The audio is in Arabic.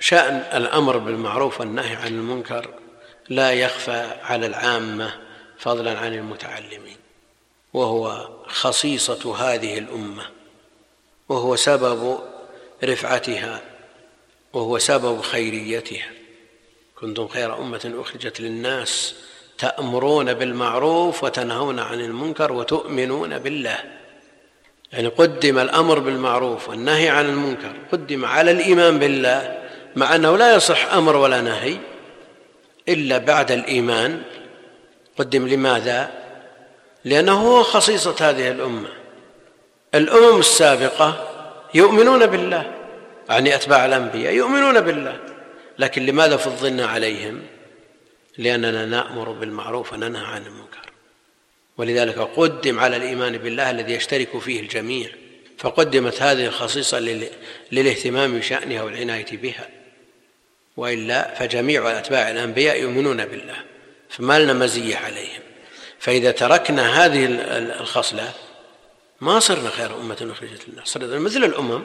شأن الأمر بالمعروف والنهي عن المنكر لا يخفى على العامة فضلا عن المتعلمين وهو خصيصة هذه الأمة وهو سبب رفعتها وهو سبب خيريتها. كنتم خير أمة أخرجت للناس تأمرون بالمعروف وتنهون عن المنكر وتؤمنون بالله. يعني قدم الأمر بالمعروف والنهي عن المنكر قدم على الإيمان بالله مع أنه لا يصح أمر ولا نهي إلا بعد الإيمان. قدم لماذا؟ لأنه هو خصيصة هذه الأمة. الأمم السابقة يؤمنون بالله يعني أتباع الأنبياء يؤمنون بالله لكن لماذا فضلنا عليهم؟ لأننا نأمر بالمعروف وننهى عن المنكر. ولذلك قدم على الإيمان بالله الذي يشترك فيه الجميع فقدمت هذه الخصيصة للاهتمام بشأنها والعناية بها. وإلا فجميع أتباع الأنبياء يؤمنون بالله فما لنا مزية عليهم. فإذا تركنا هذه الخصلة ما صرنا خير أمة أخرجت للناس. صرنا مثل الأمم